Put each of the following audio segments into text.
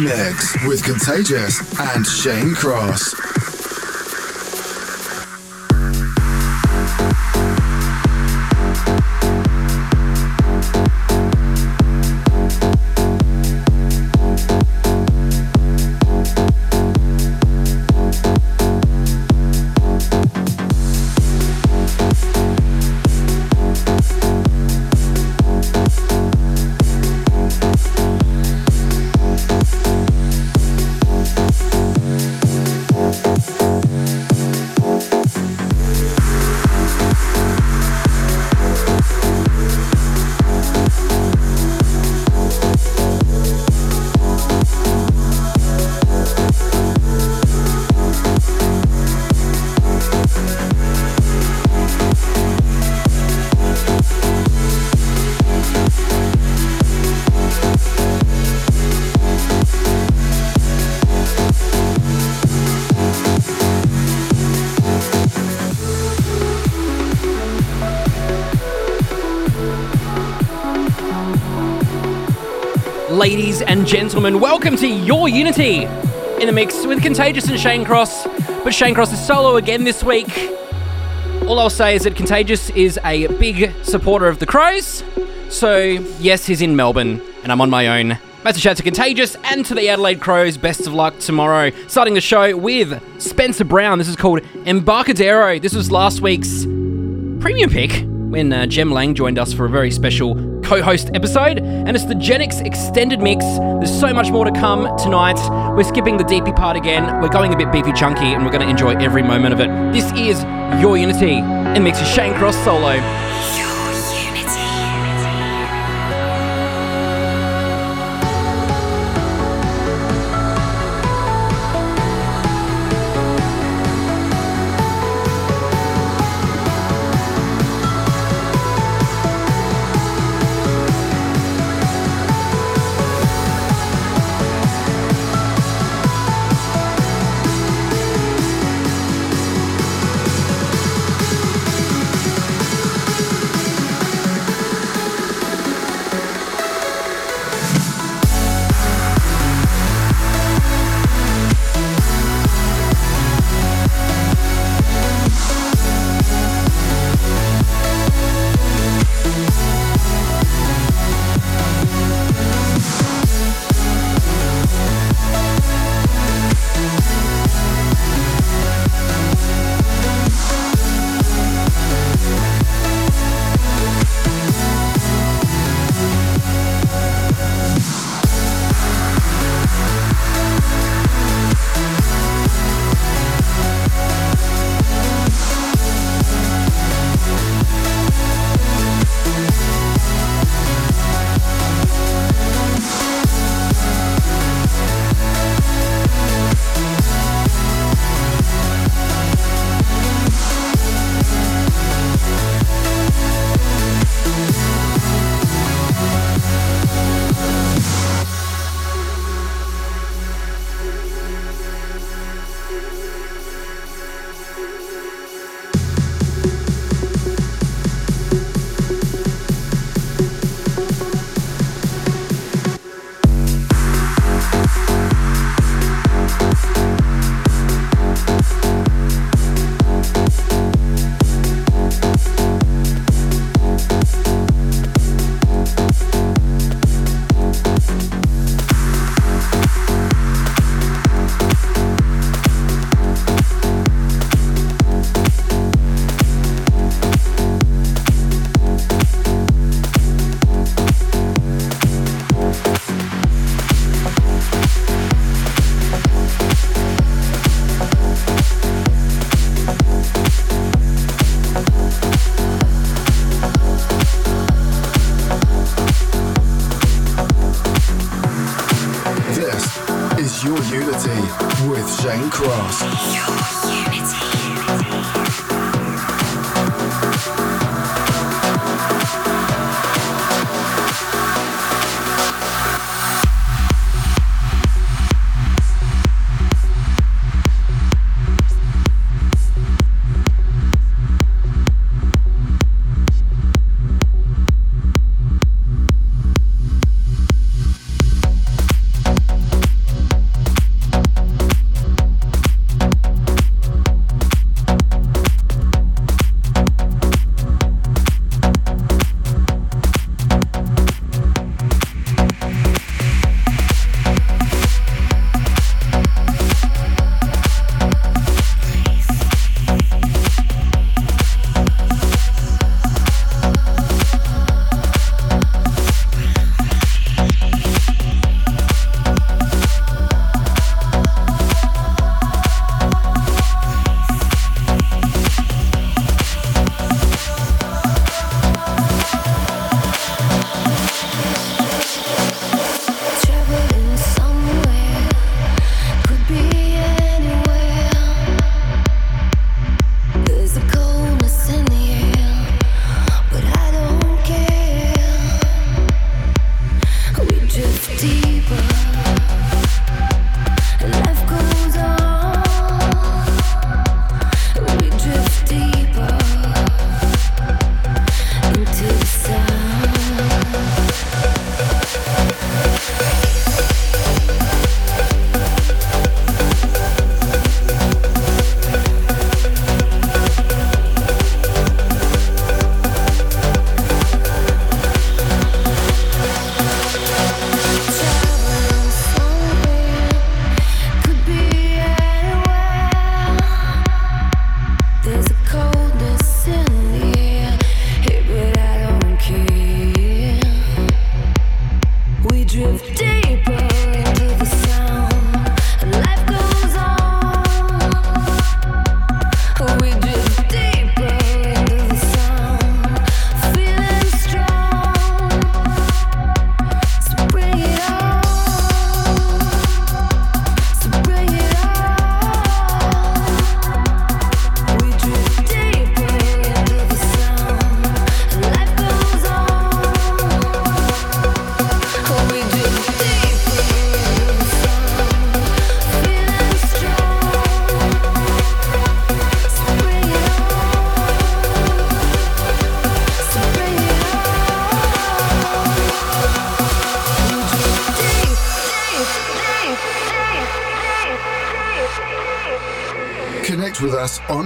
mix with Contagious and Shane Cross. And gentlemen. Welcome to Your Unity in the mix with Contagious and Shane Cross. But Shane Cross is solo again this week. All I'll say is that Contagious is a big supporter of the Crows. So, yes, he's in Melbourne, and I'm on my own. Massive shout to Contagious and to the Adelaide Crows. Best of luck tomorrow. Starting the show with Spencer Brown. This is called Embarcadero. This was last week's premium pick when uh, Jem Lang joined us for a very special co host episode. And it's the Genix extended mix. There's so much more to come tonight. We're skipping the deepy part again. We're going a bit beefy chunky, and we're going to enjoy every moment of it. This is Your Unity in mix with Shane Cross solo.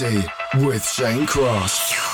Unity with Shane Cross.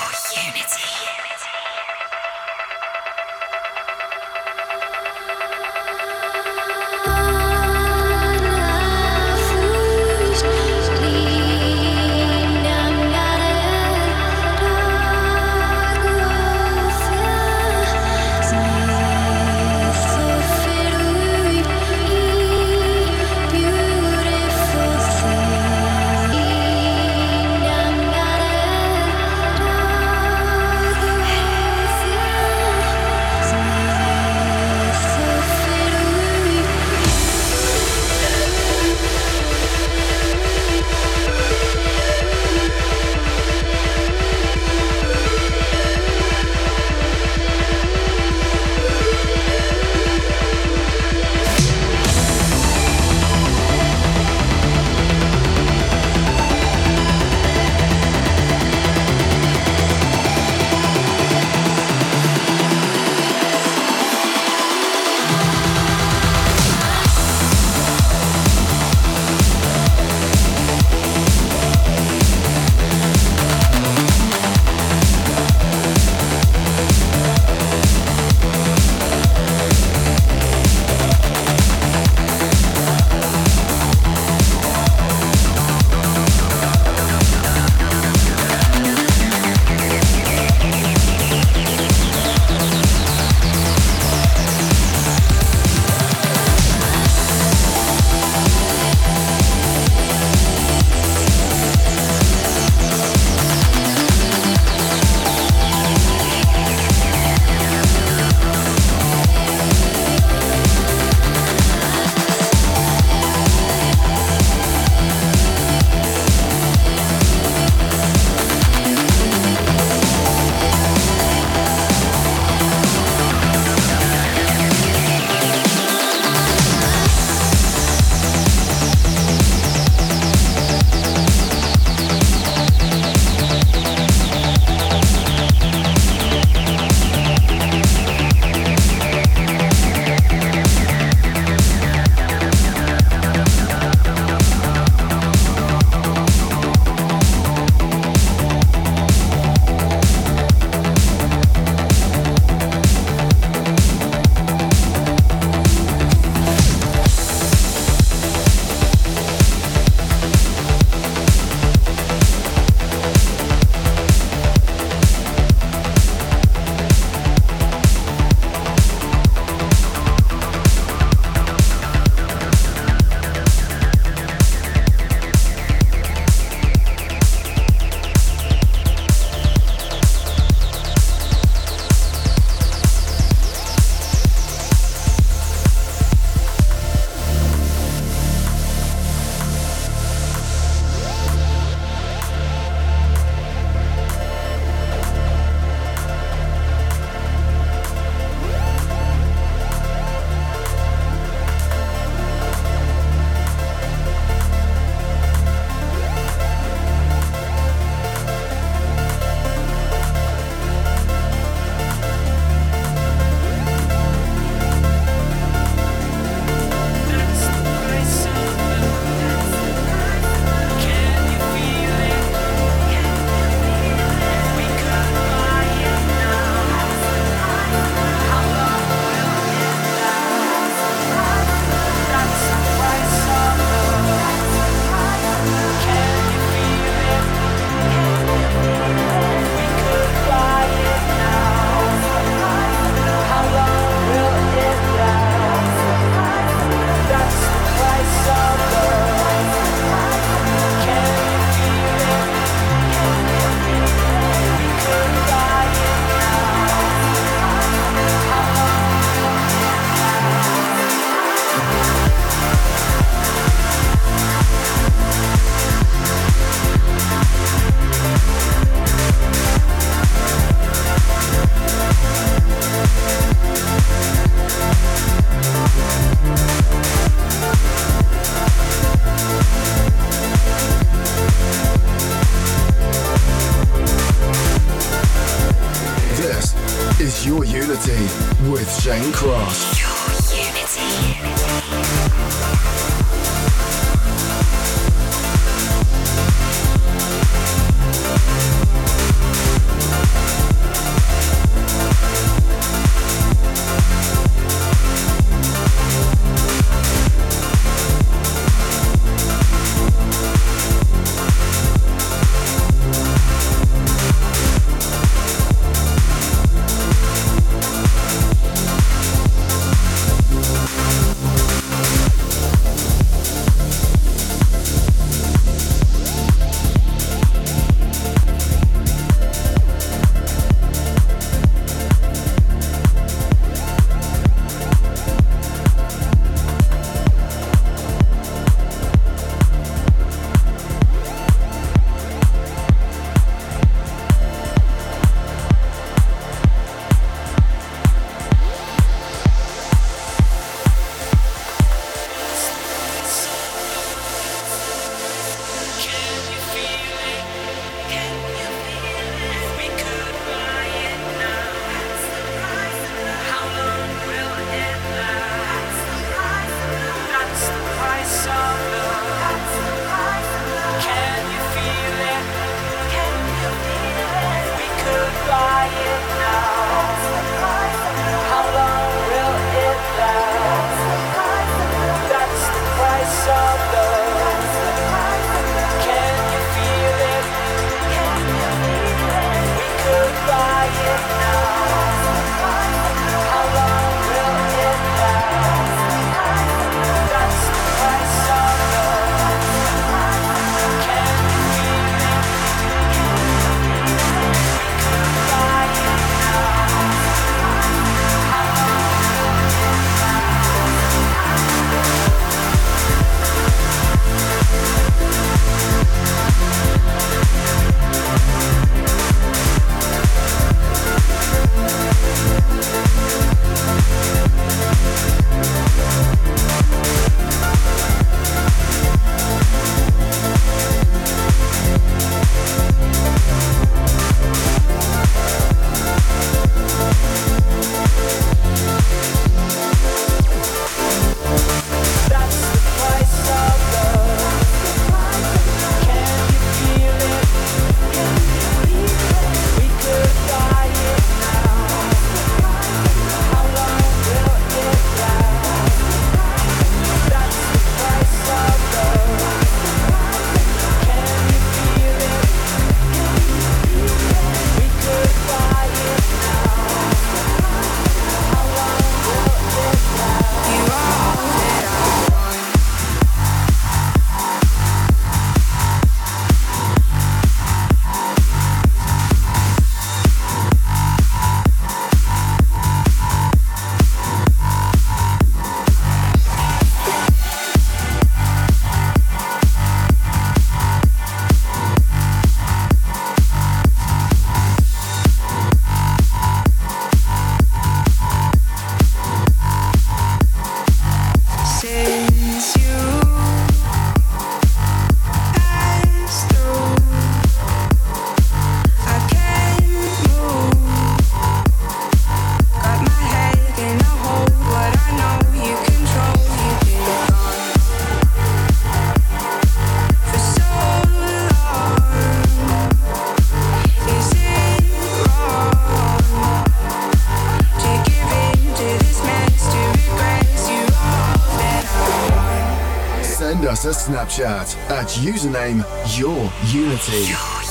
Snapchat at username Your Unity. Your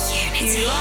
unity.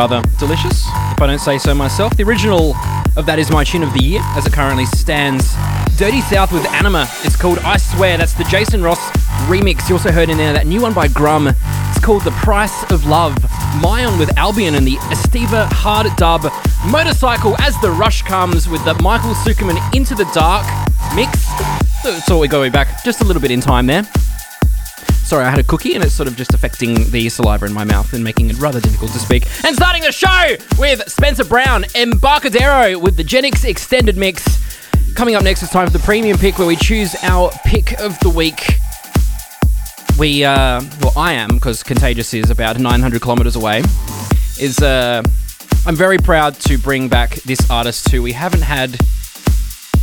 Rather delicious, if I don't say so myself. The original of that is my tune of the year, as it currently stands. Dirty South with Anima. It's called I Swear. That's the Jason Ross remix. You also heard in there that new one by Grum. It's called The Price of Love. Myon with Albion and the Estiva hard dub. Motorcycle as the rush comes with the Michael Tsukerman Into the Dark mix. So we go back just a little bit in time there. Sorry, I had a cookie and it's sort of just affecting the saliva in my mouth and making it rather difficult to speak. And starting the show with Spencer Brown, Embarcadero with the Genix Extended Mix. Coming up next, it's time for the premium pick where we choose our pick of the week. We, uh, well, I am, because Contagious is about 900 kilometers away, is, uh, I'm very proud to bring back this artist who we haven't had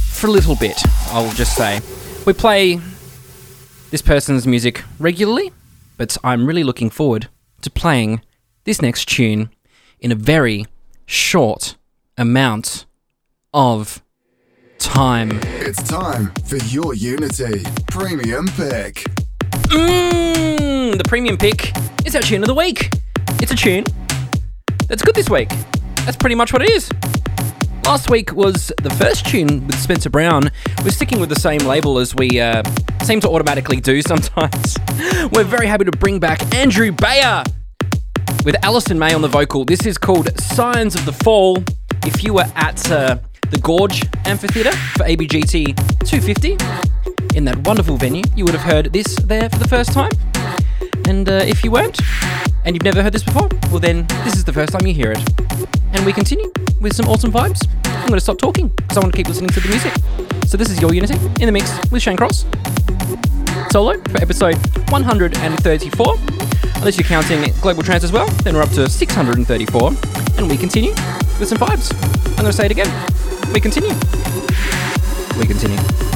for a little bit, I'll just say. We play this person's music regularly, but I'm really looking forward to playing this next tune in a very short amount of time. It's time for your Unity Premium Pick. Mmm, the premium pick is our tune of the week. It's a tune that's good this week. That's pretty much what it is. Last week was the first tune with Spencer Brown. We're sticking with the same label as we uh, seem to automatically do sometimes. We're very happy to bring back Andrew Bayer with Alison May on the vocal. This is called Signs of the Fall. If you were at uh, the Gorge Amphitheatre for ABGT 250 in that wonderful venue, you would have heard this there for the first time. And uh, if you weren't, and you've never heard this before, well then, this is the first time you hear it. And we continue with some awesome vibes. I'm going to stop talking because I want to keep listening to the music. So this is Your Unity in the mix with Shane Cross. Solo for episode 134. Unless you're counting Global Trance as well, then we're up to 634. And we continue with some vibes. I'm going to say it again. We continue. We continue.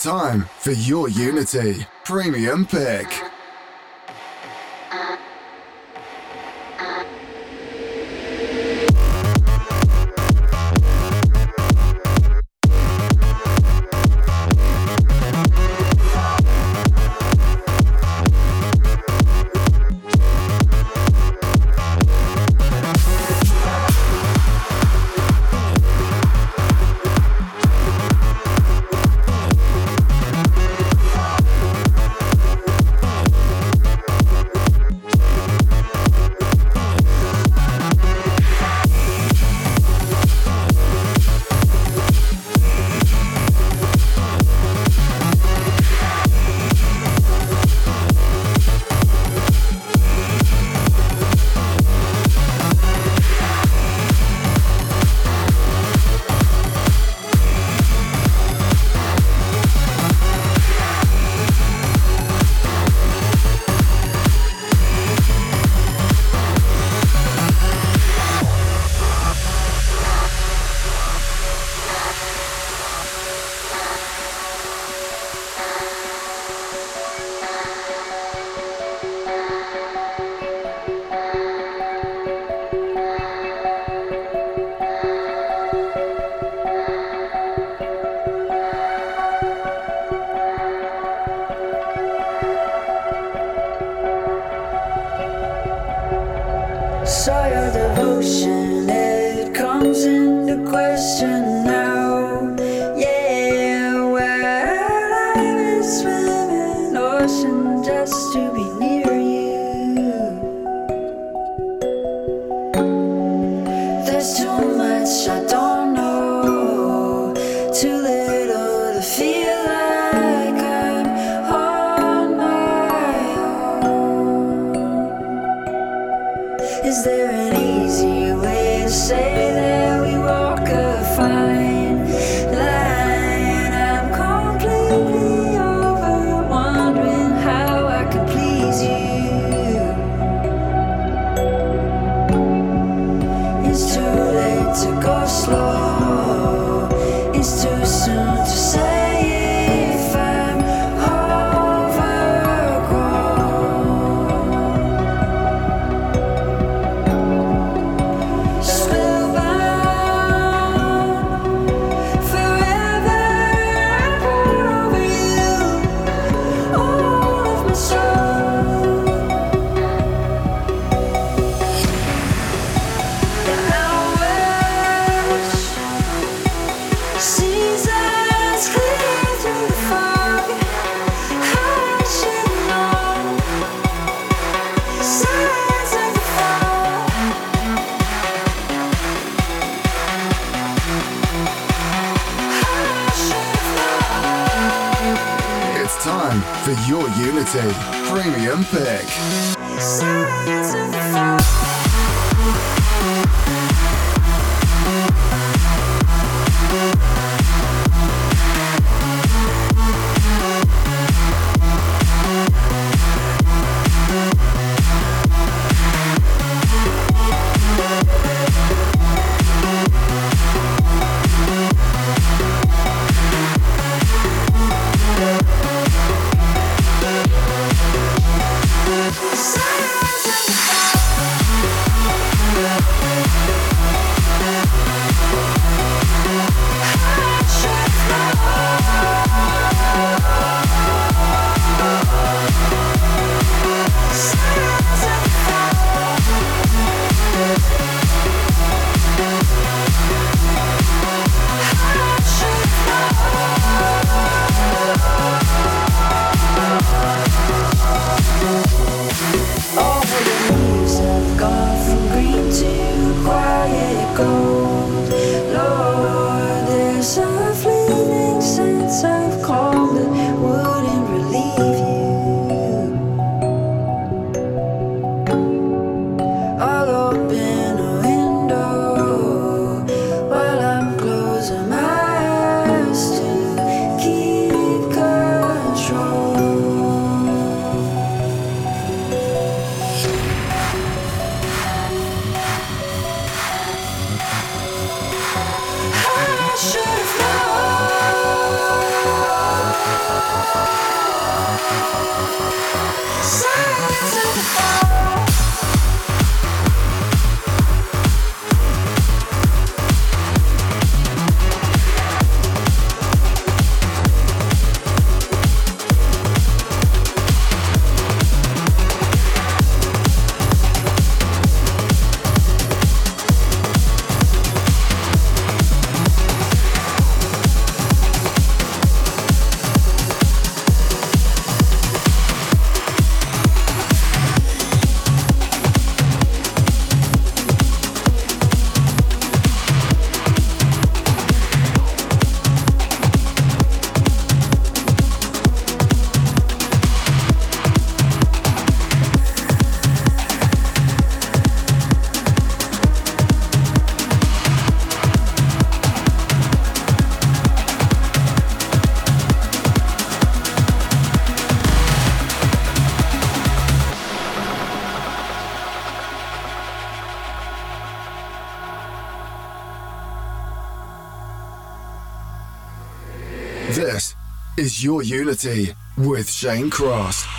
Time for your Unity Premium Pick. For your Unity premium pick. Your Unity with Shane Cross.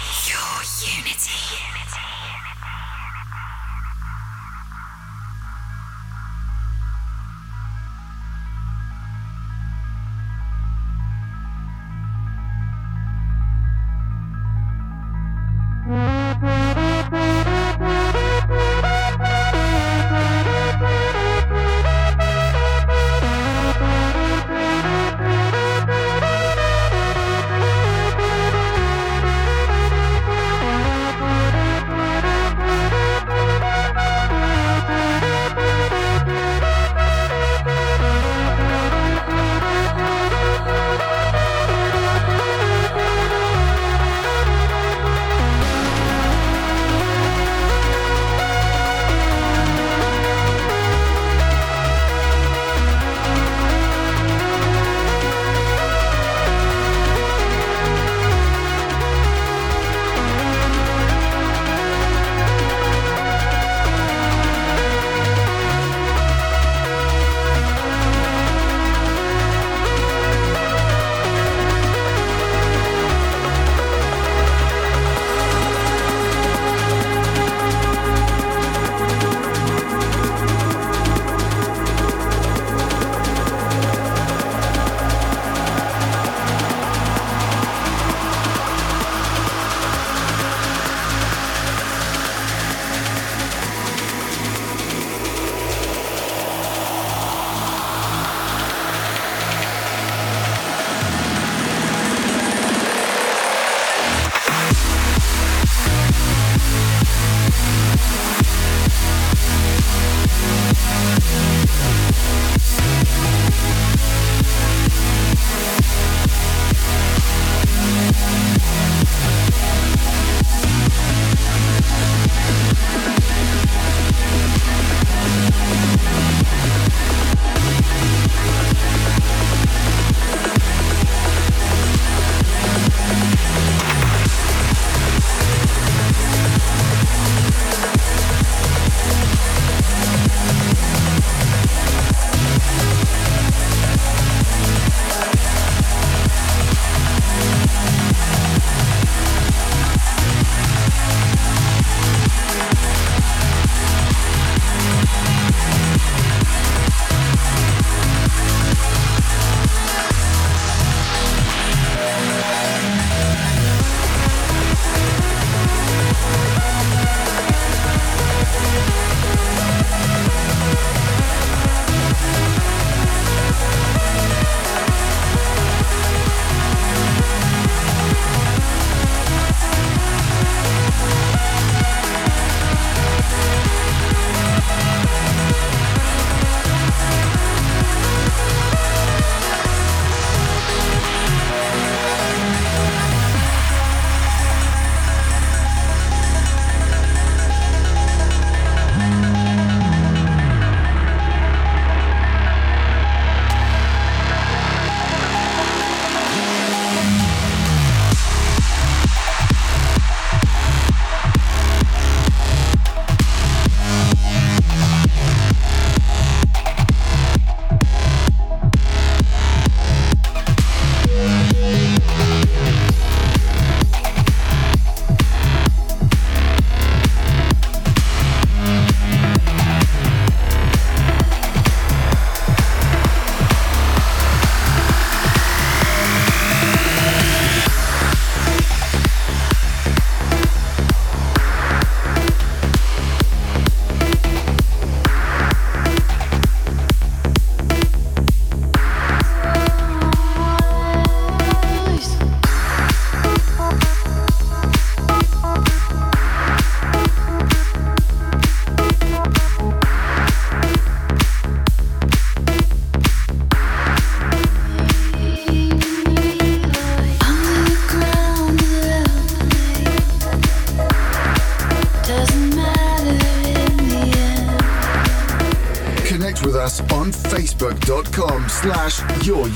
Slash your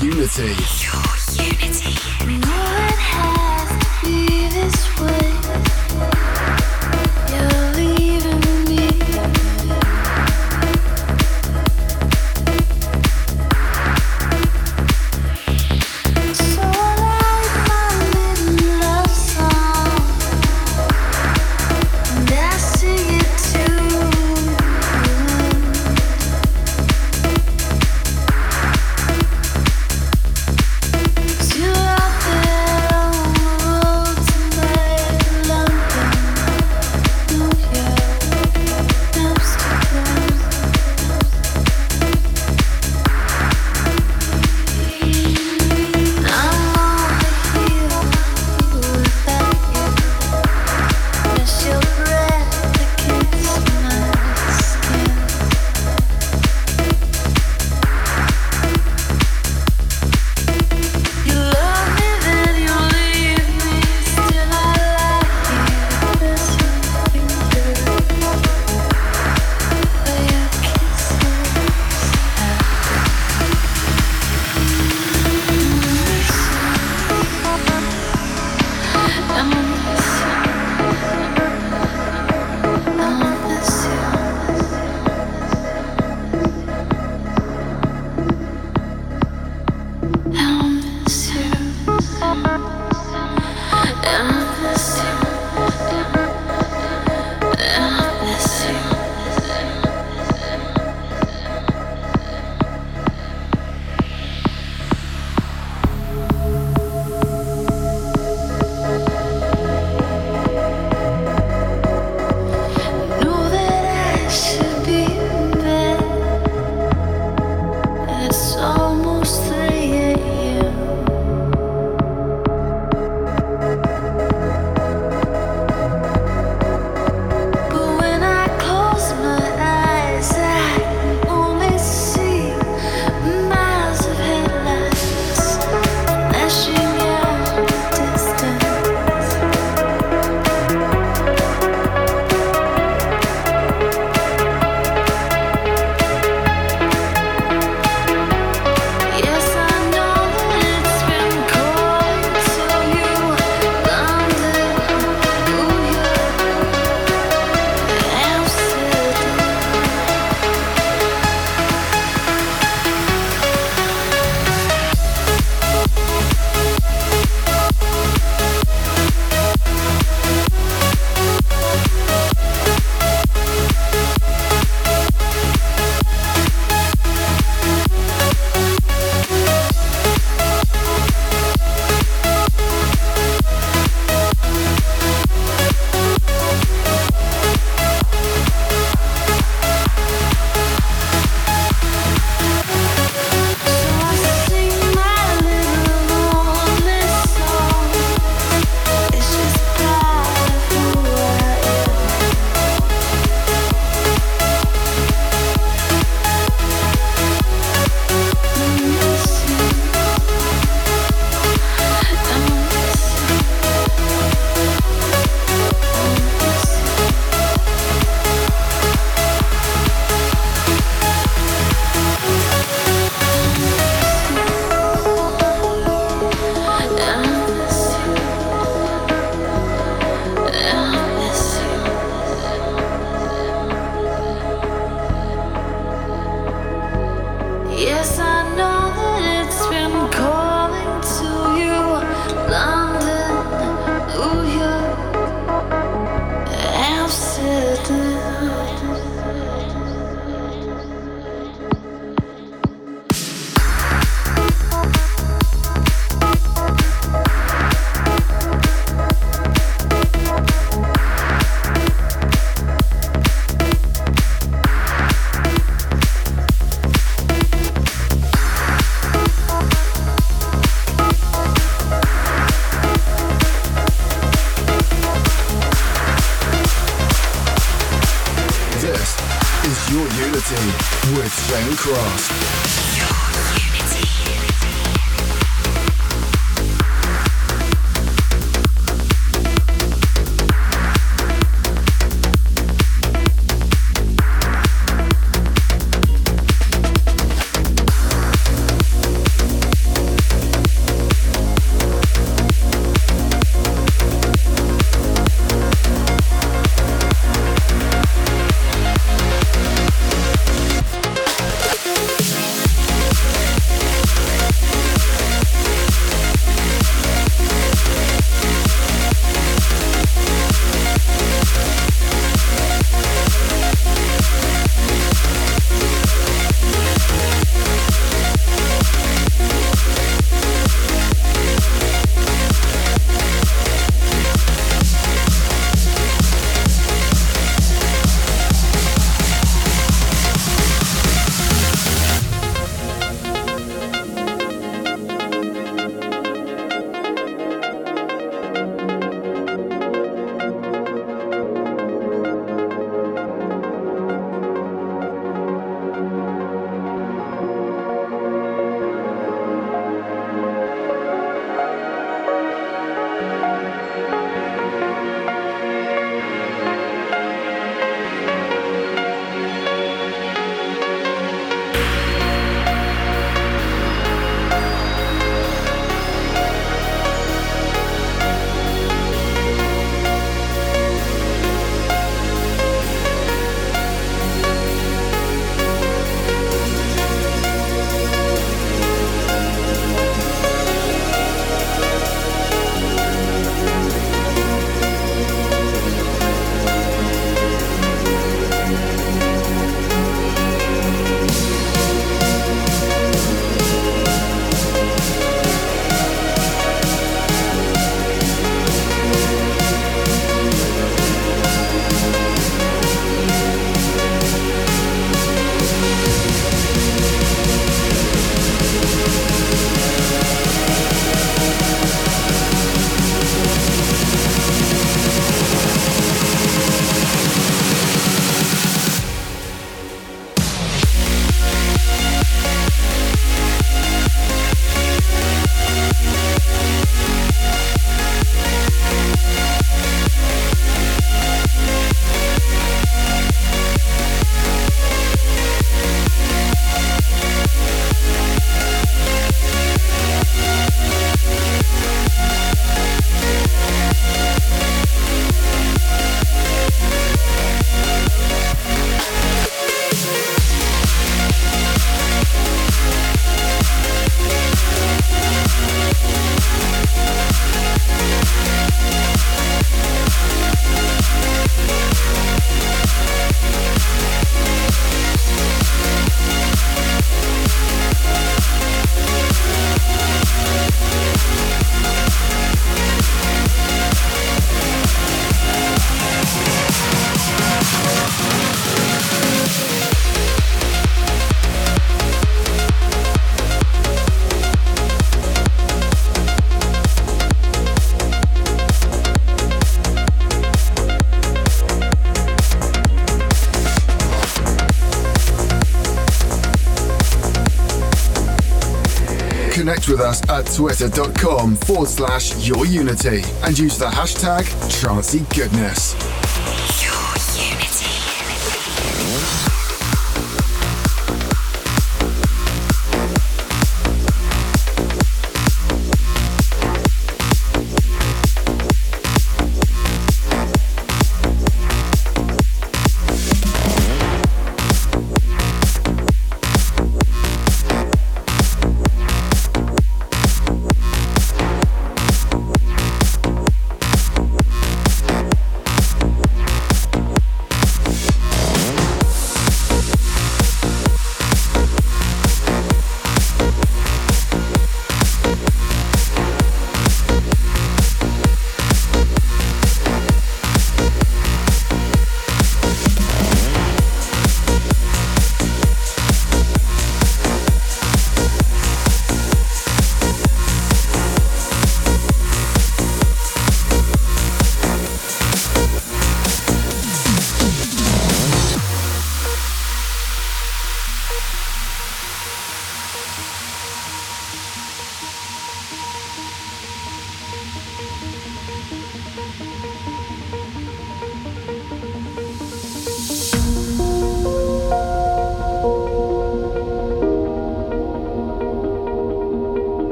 at twitter.com forward slash your unity and use the hashtag Trancey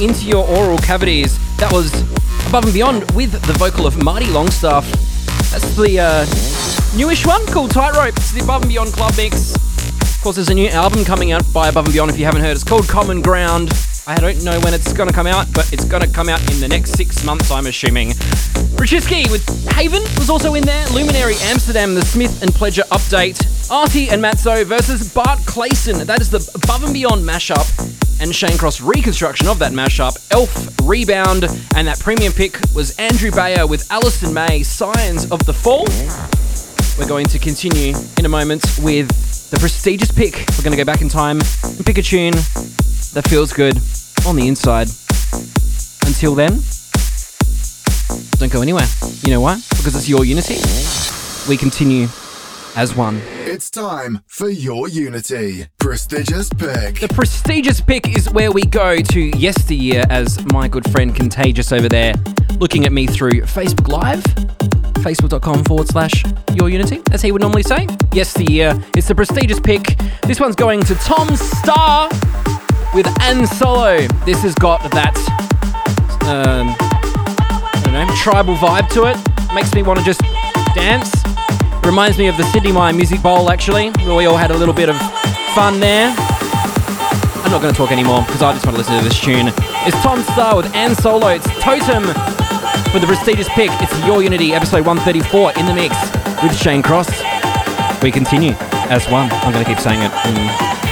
into your oral cavities. That was Above and Beyond with the vocal of Marty Longstaff. That's the uh, newish one called Tightrope. It's the Above and Beyond Club Mix. Of course, there's a new album coming out by Above and Beyond if you haven't heard. It's called Common Ground. I don't know when it's gonna come out, but it's gonna come out in the next six months, I'm assuming. Wrechiski with Haven was also in there. Luminary Amsterdam, the Smith and Pledger update. Arty and Mat Zo versus Bart Claessen. That is the Above and Beyond mashup and Shane Cross reconstruction of that mashup. Elf Rebound, and that premium pick was Andrew Bayer with Alison May, Signs of the Fall. We're going to continue in a moment with the prestigious pick. We're going to go back in time and pick a tune that feels good on the inside. Until then, don't go anywhere. You know why? Because it's your unity. We continue as one. It's time for your Unity. Prestigious pick. The prestigious pick is where we go to yesteryear as my good friend Contagious over there looking at me through Facebook Live. Facebook.com forward slash your unity, as he would normally say. Yesteryear. It's the prestigious pick. This one's going to Tom Staar with Ansolo. This has got that um, I don't know, tribal vibe to it. Makes me want to just dance. Reminds me of the Sidney Myer Music Bowl, actually, where we all had a little bit of fun there. I'm not going to talk anymore because I just want to listen to this tune. It's Tom Staar with Ansolo. It's Totem for the prestigious pick. It's Your Unity, episode 134 in the mix with Shane Cross. We continue as one. I'm going to keep saying it. Mm.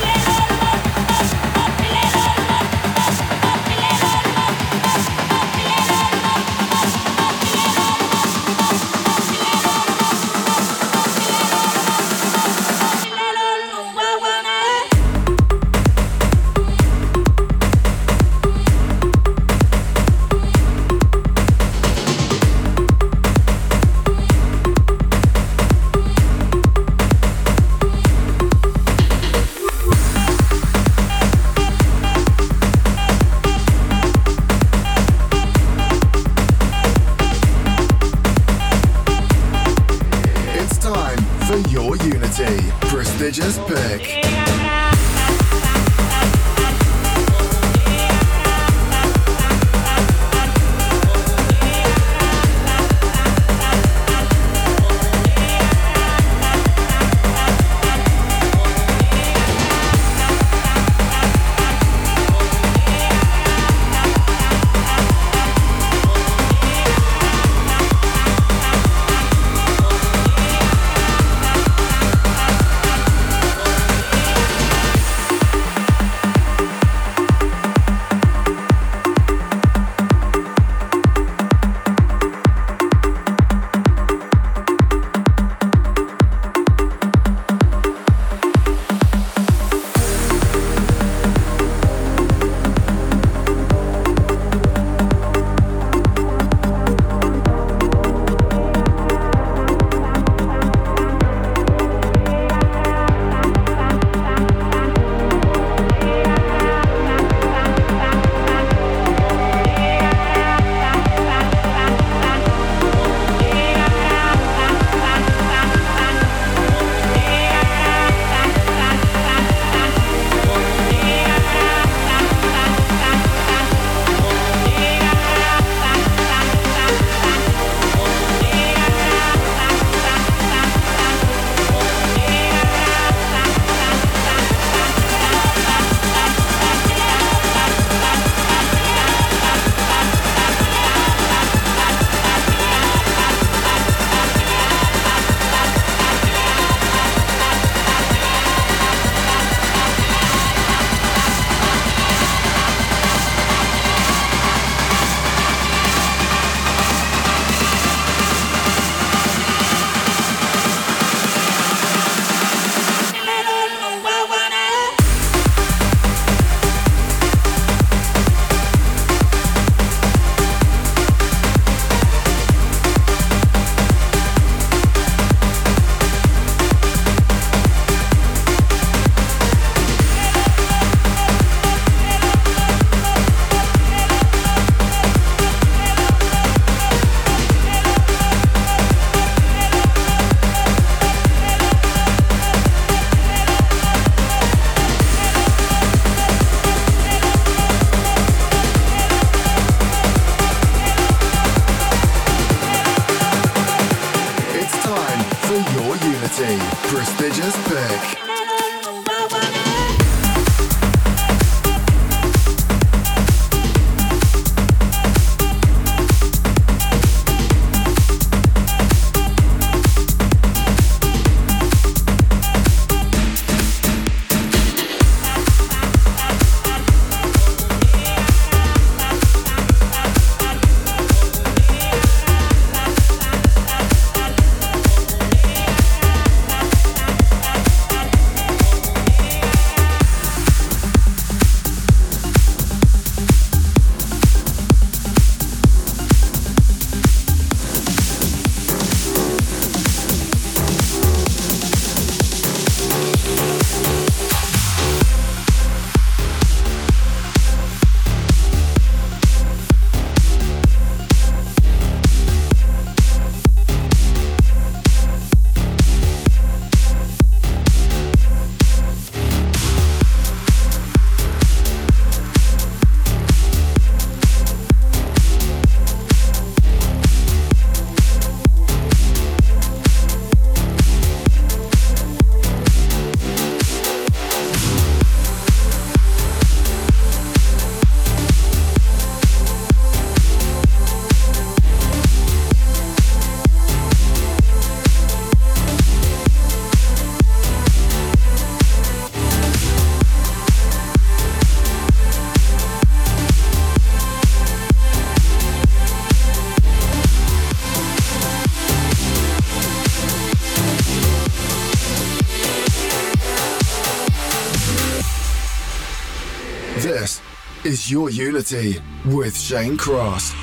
Your Unity with Shane Cross.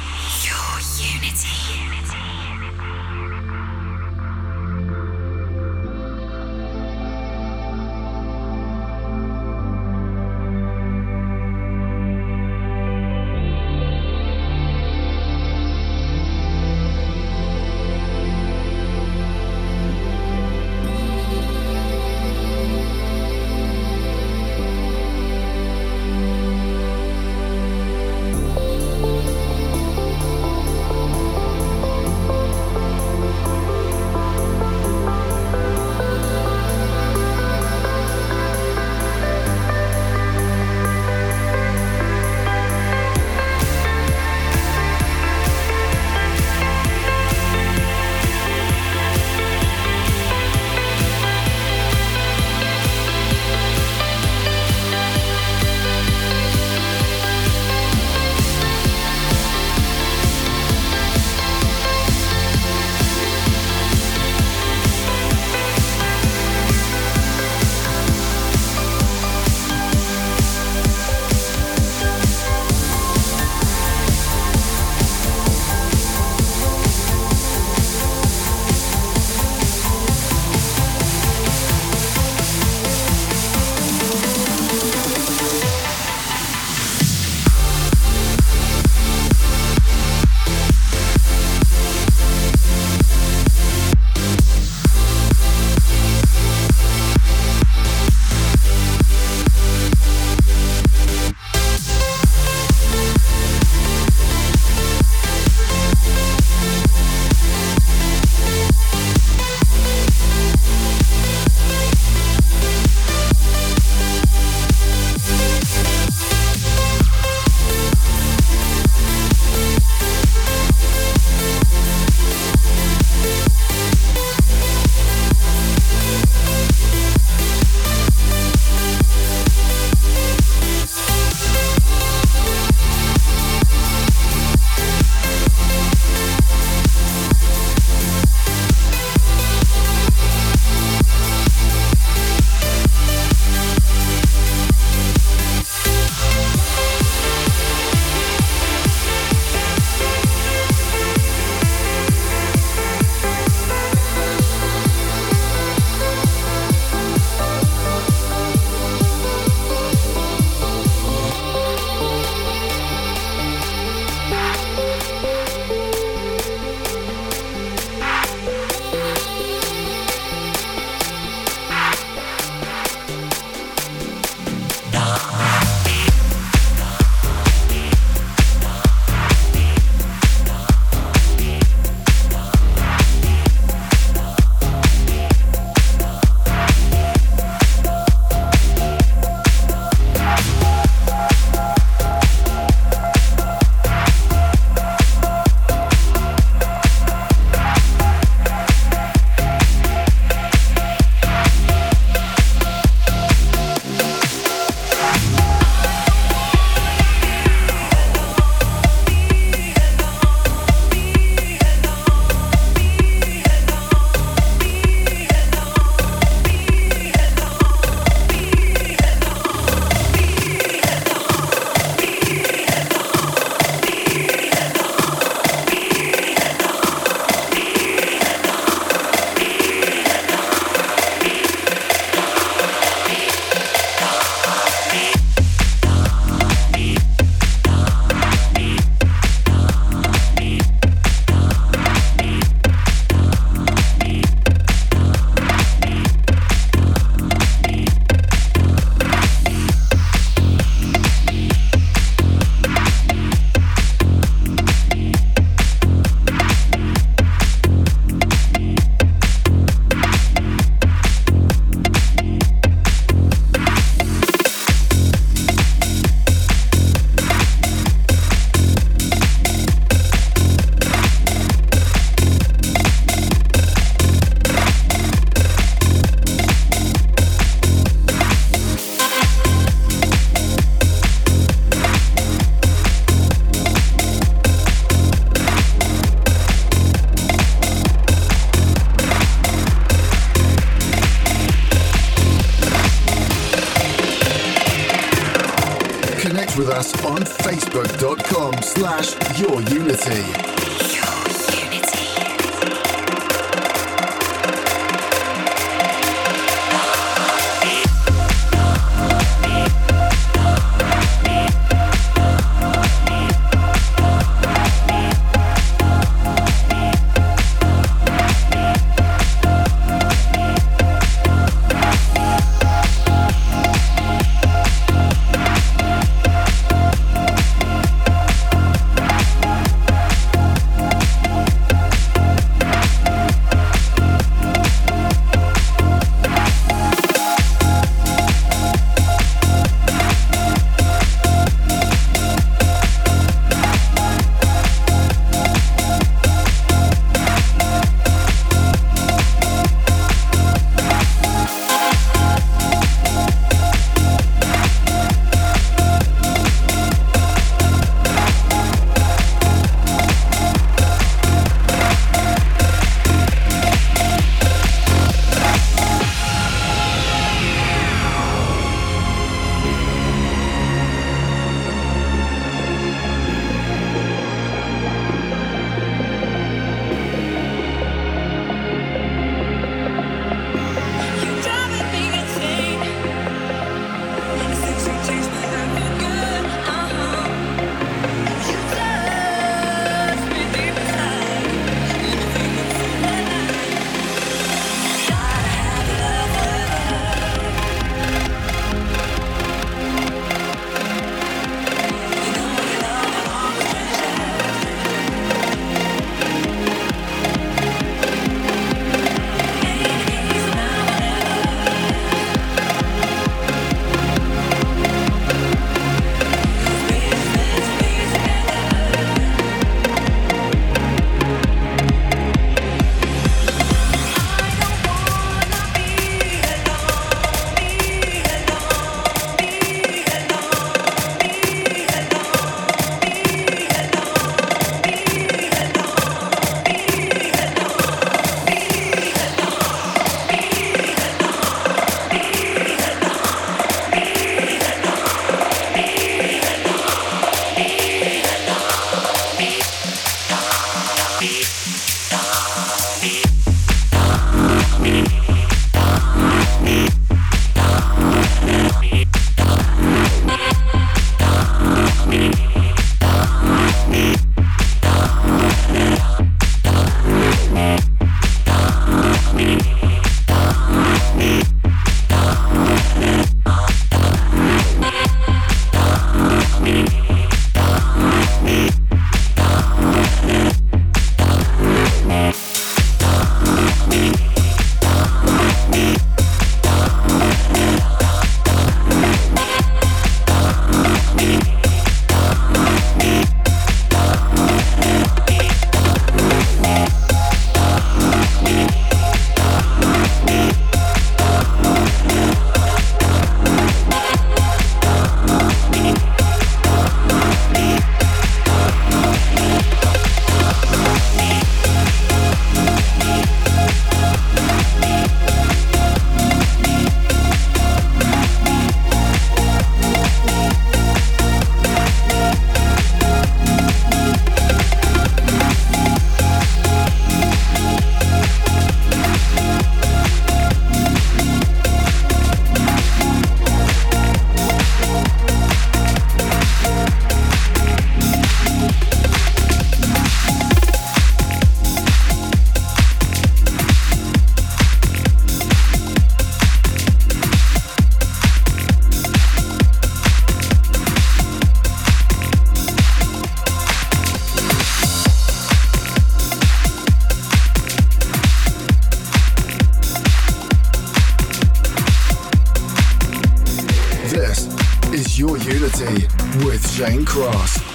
This is Your Unity with Shane Cross.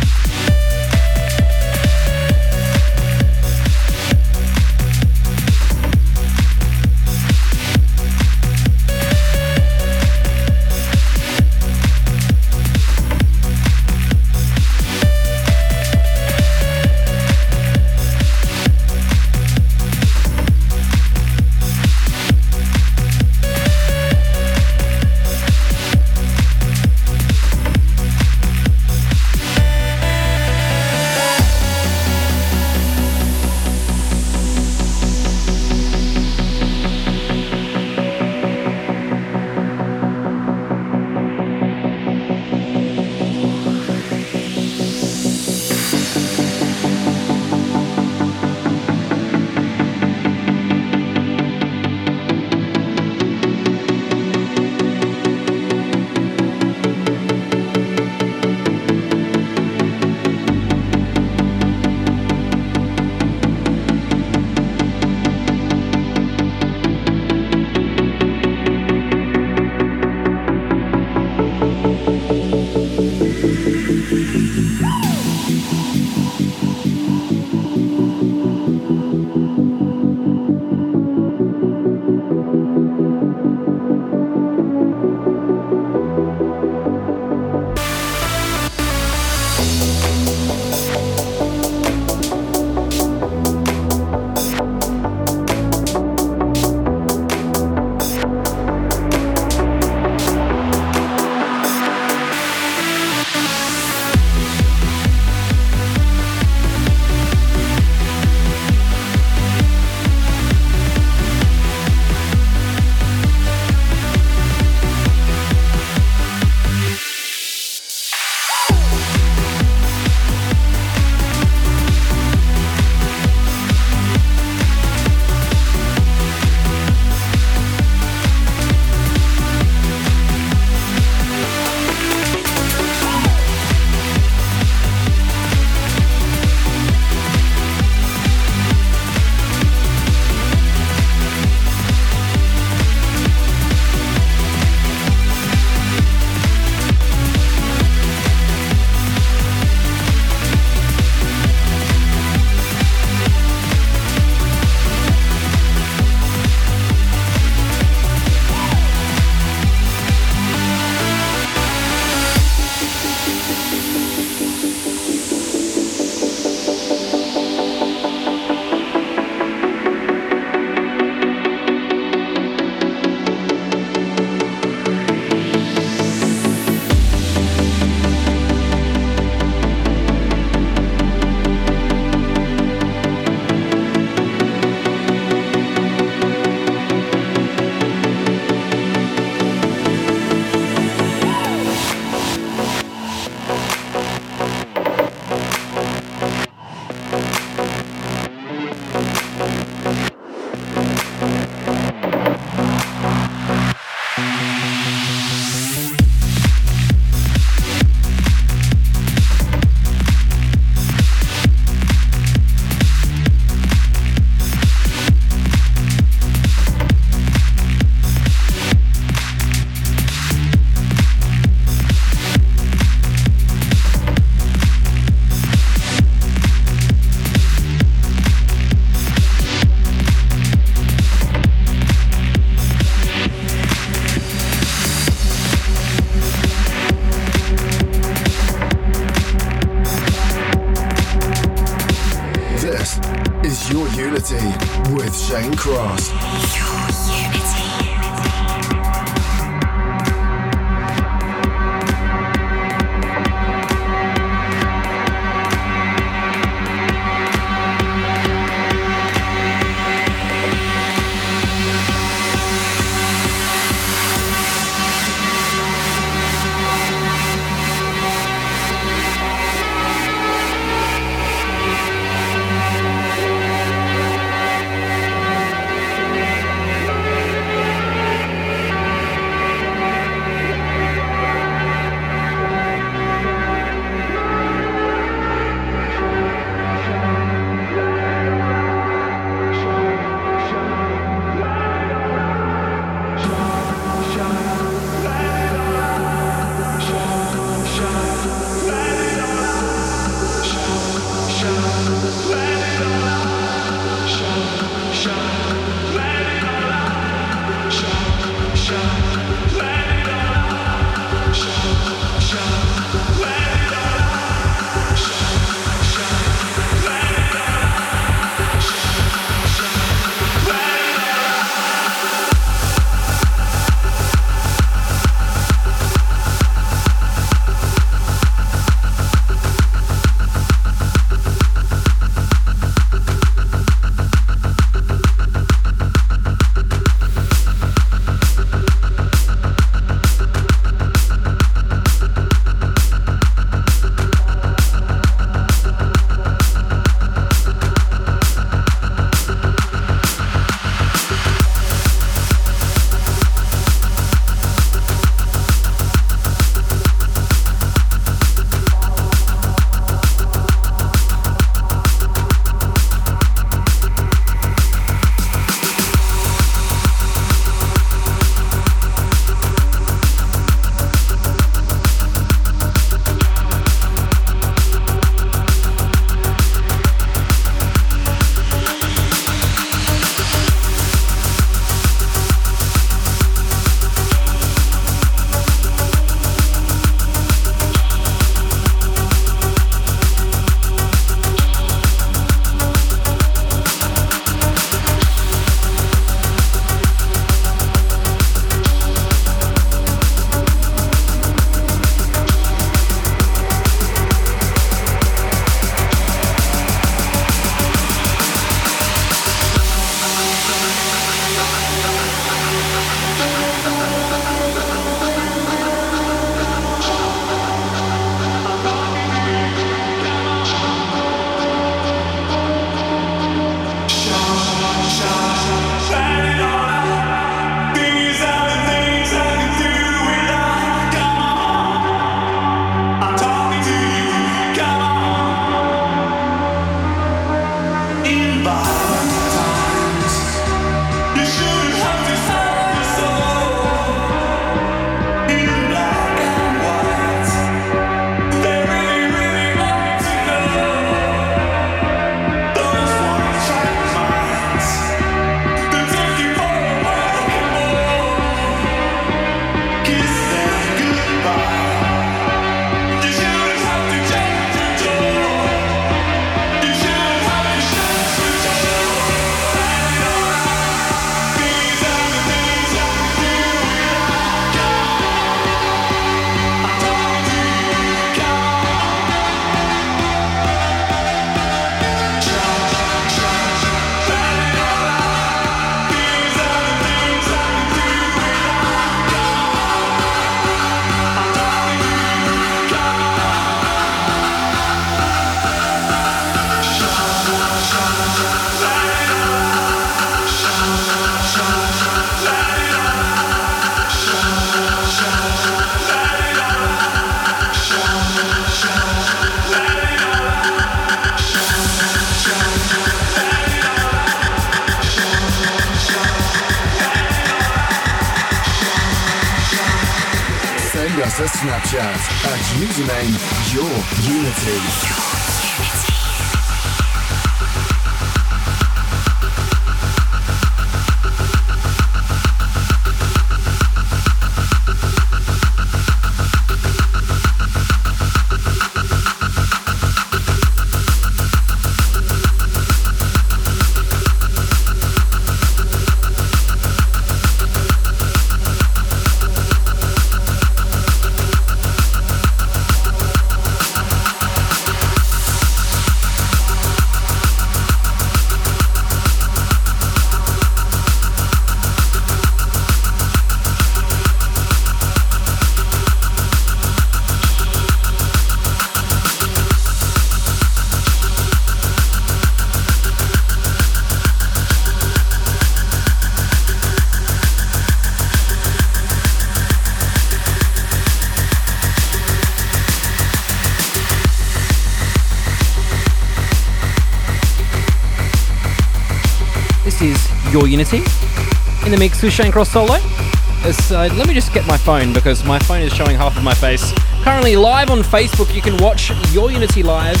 With Shane Cross Solo. Uh, let me just get my phone because my phone is showing half of my face. Currently live on Facebook, you can watch Your Unity live,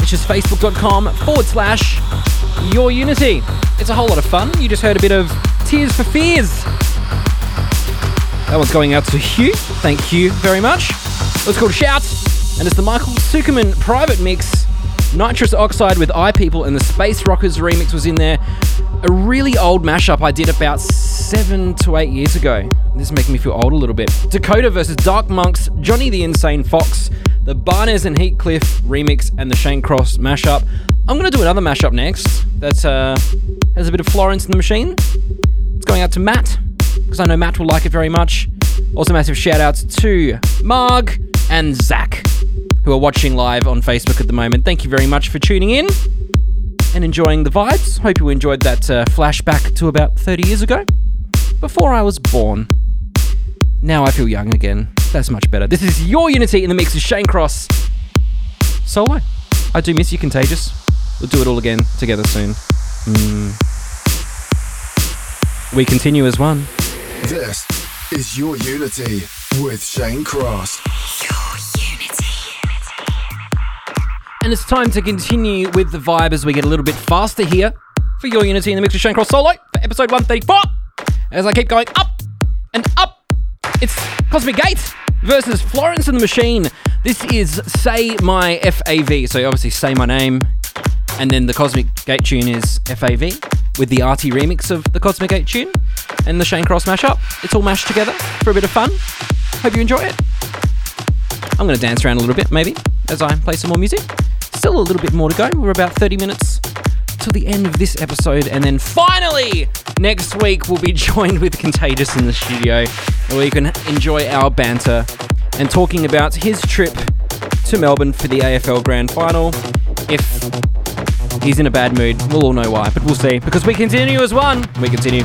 which is facebook.com forward slash Your Unity. It's a whole lot of fun. You just heard a bit of Tears for Fears. That one's going out to Hugh. Thank you very much. It's called Shout, and it's the Michael Tsukerman private mix. Nitrous Oxide with I People and the Space Rockers remix was in there. A really old mashup I did about seven to eight years ago. This is making me feel old a little bit. Dakota versus Dark Monks, Johnny the Insane Fox, the Barnes and Heathcliff remix, and the Shane Cross mashup. I'm to do another mashup next that uh, has a bit of Florence and the machine. It's going out to Matt, because I know Matt will like it very much. Also, massive shout outs to Marg and Zach, who are watching live on Facebook at the moment. Thank you very much for tuning in and enjoying the vibes. Hope you enjoyed that uh, flashback to about 30 years ago, before I was born. Now I feel young again. That's much better. This is your Unity in the mix of Shane Cross. Solo. I do miss you, Contagious. We'll do it all again together soon. Mm. We continue as one. This is Your Unity with Shane Cross. And it's time to continue with the vibe as we get a little bit faster here for your Unity in the Mix of Shane Cross Solo for episode 134. As I keep going up and up, it's Cosmic Gate versus Florence and the Machine. This is Say My FAV, so obviously say my name, and then the Cosmic Gate tune is FAV with the Arty remix of the Cosmic Gate tune and the Shane Cross mashup. It's all mashed together for a bit of fun. Hope you enjoy it. I'm going to dance around a little bit, maybe, as I play some more music. Still a little bit more to go. We're about 30 minutes till the end of this episode, and then finally, next week, we'll be joined with Contagious in the studio, where you can enjoy our banter and talking about his trip to Melbourne for the AFL Grand Final. If he's in a bad mood, we'll all know why, but we'll see. Because we continue as one. We continue.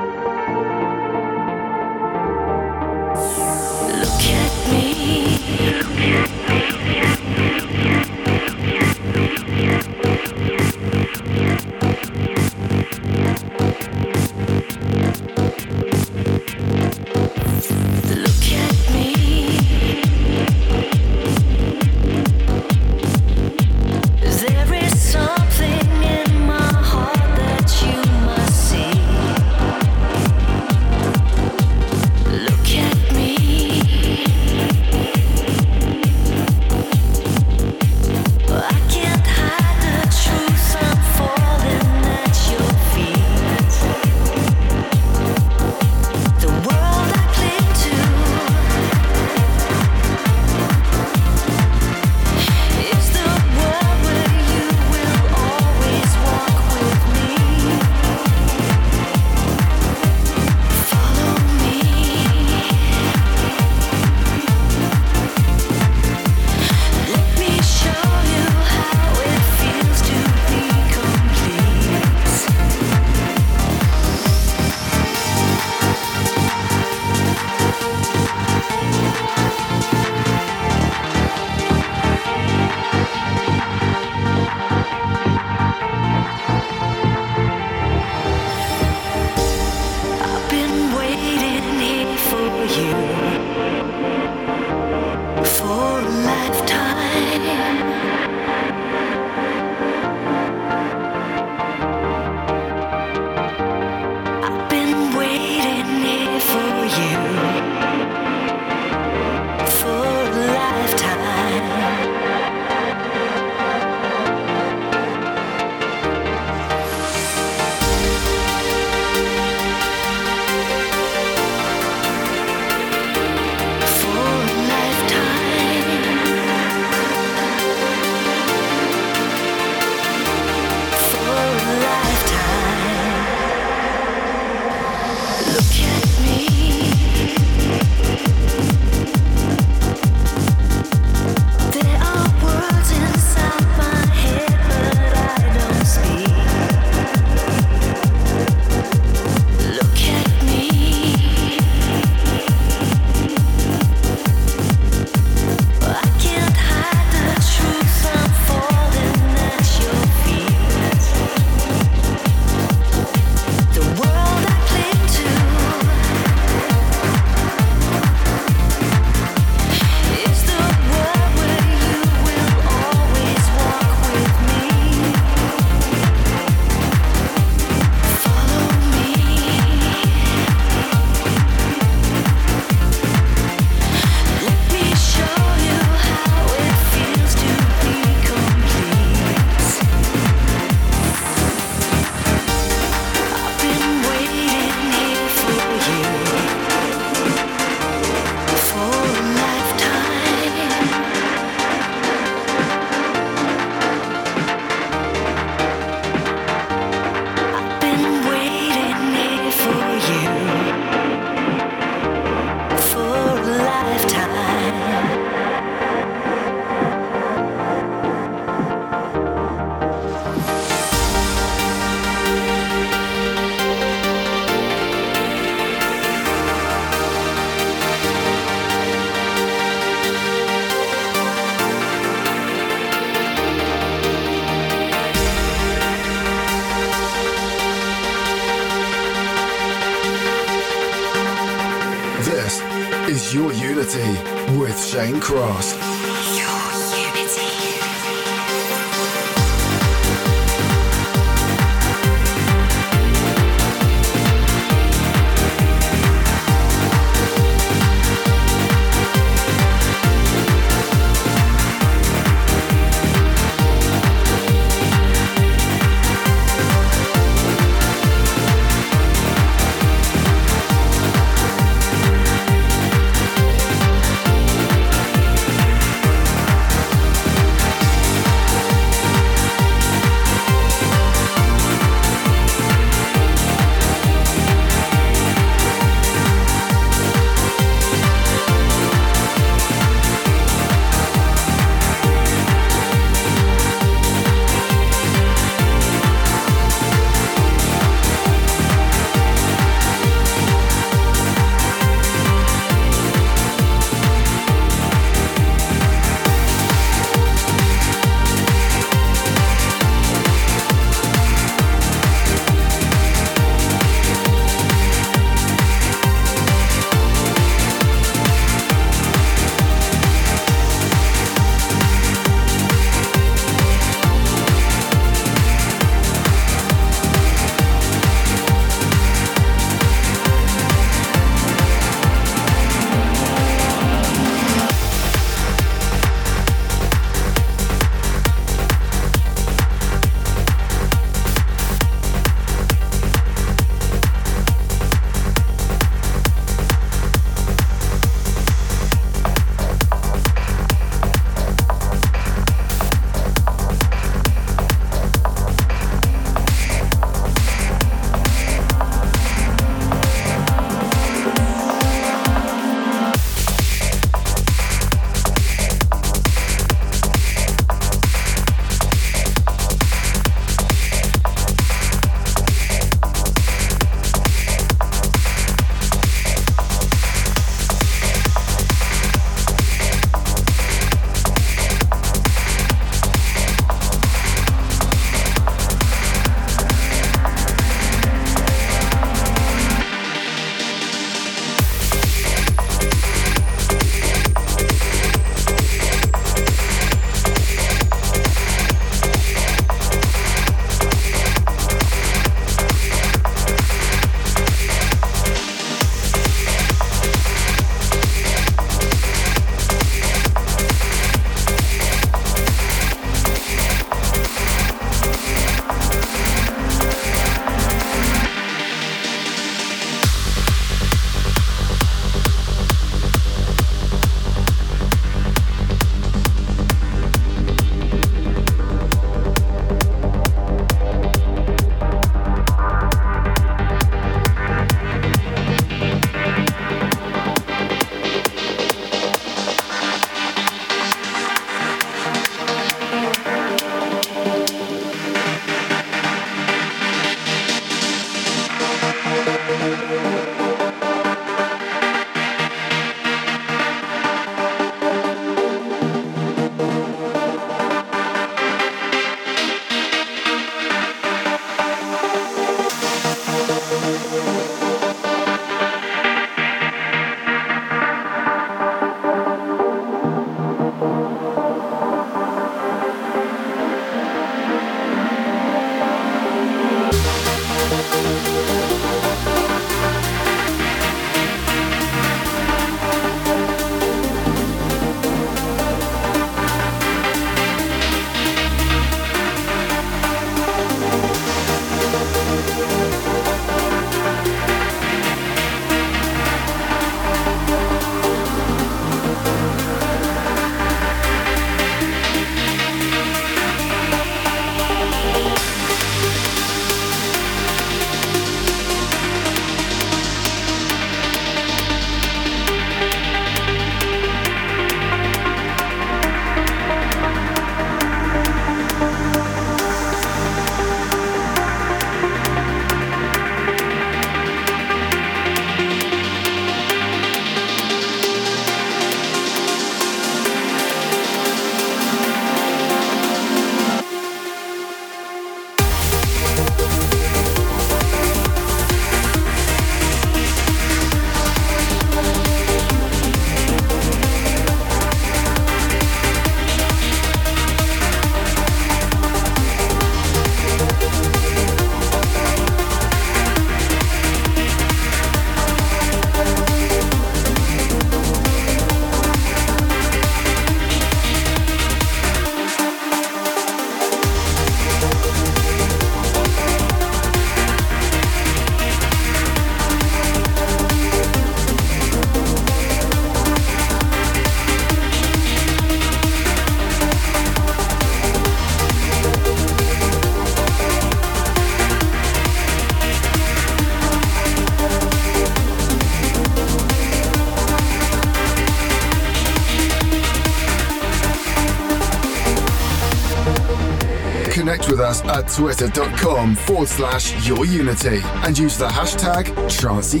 twitter.com forward slash your unity and use the hashtag Trancy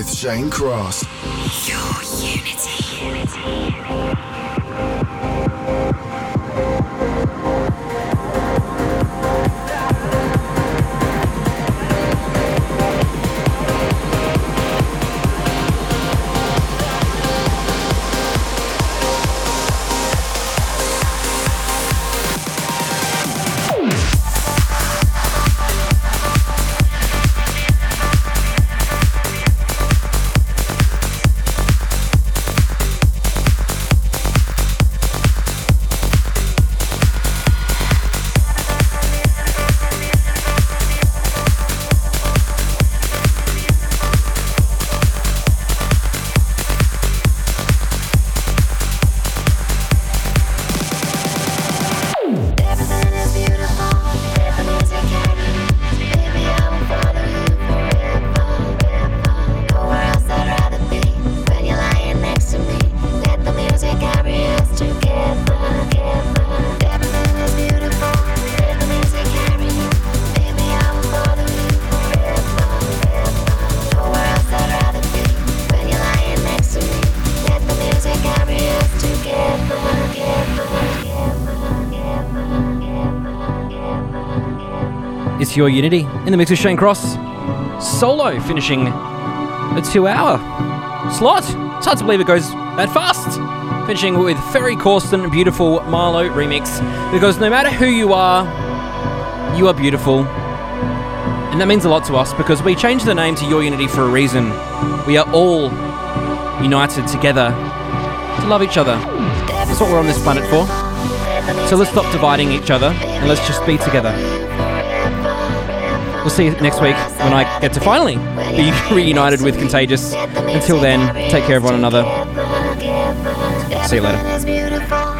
with Shane Cross. It's your Unity in the mix with Shane Cross. Solo finishing a two hour slot. It's hard to believe it goes that fast. Finishing with Ferry Corsten, beautiful MaRLo remix. Because no matter who you are, you are beautiful. And that means a lot to us because we changed the name to Your Unity for a reason. We are all united together to love each other. That's what we're on this planet for. So let's stop dividing each other and let's just be together. We'll see you next week when I get to finally be reunited with Contagious. Until then, take care of one another. See you later.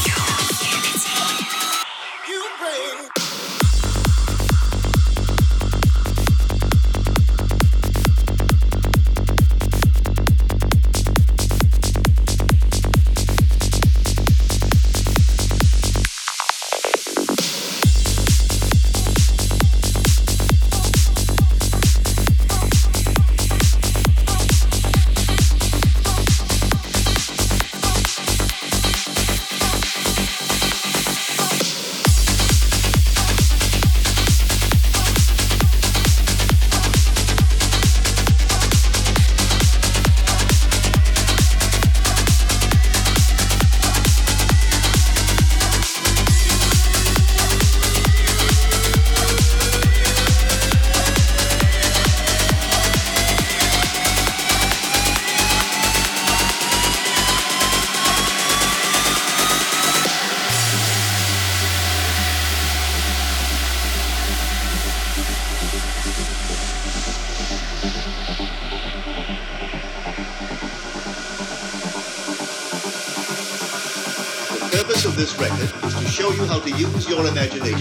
Your imagination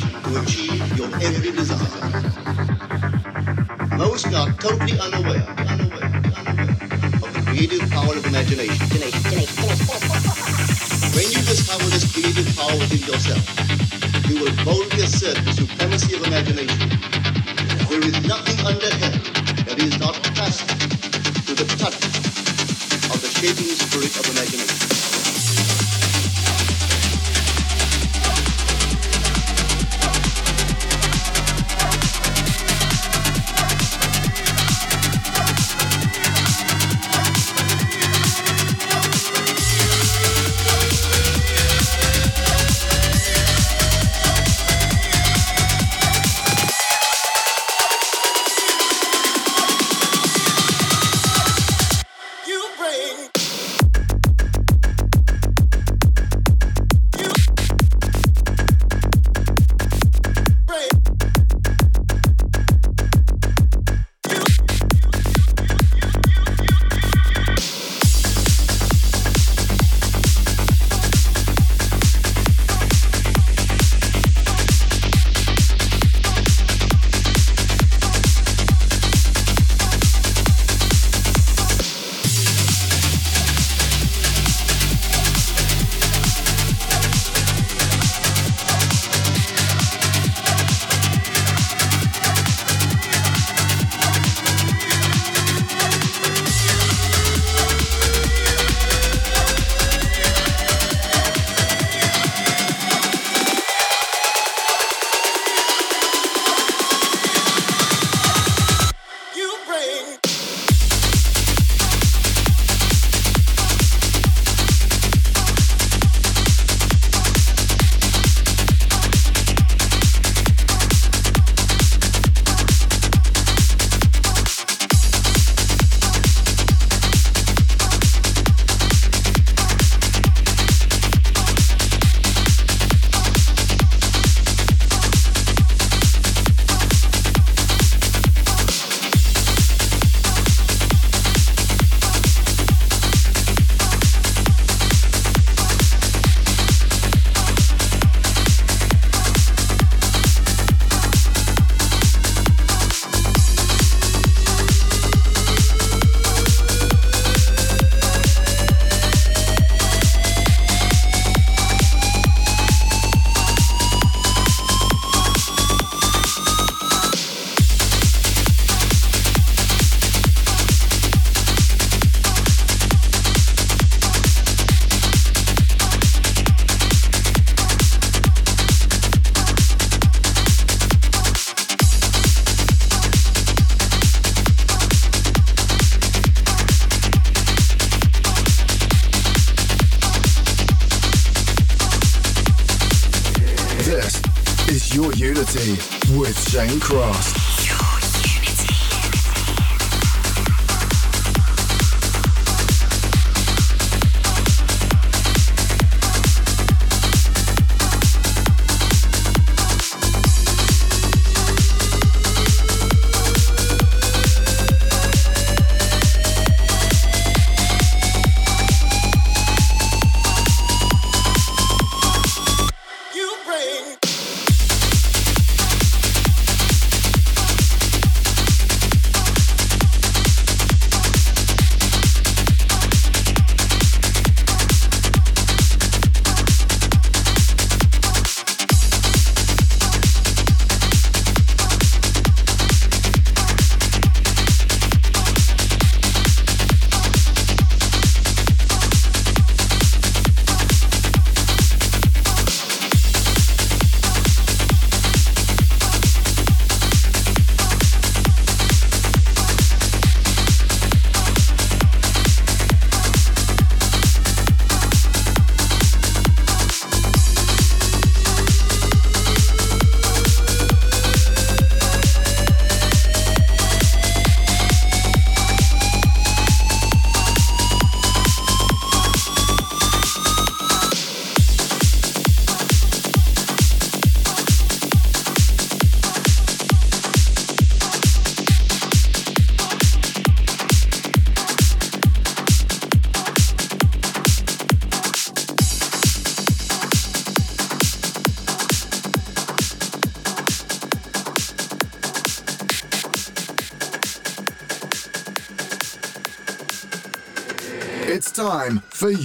Shane Cross.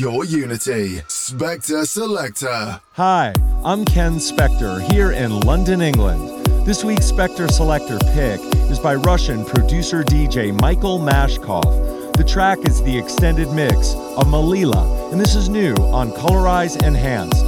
Your Unity. Spector Selector. Hi, I'm Ken Spector here in London, England. This week's Spector Selector pick is by Russian producer DJ Michael Mashkov. The track is the extended mix of Melilla, and this is new on Colorize Enhanced.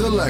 Select.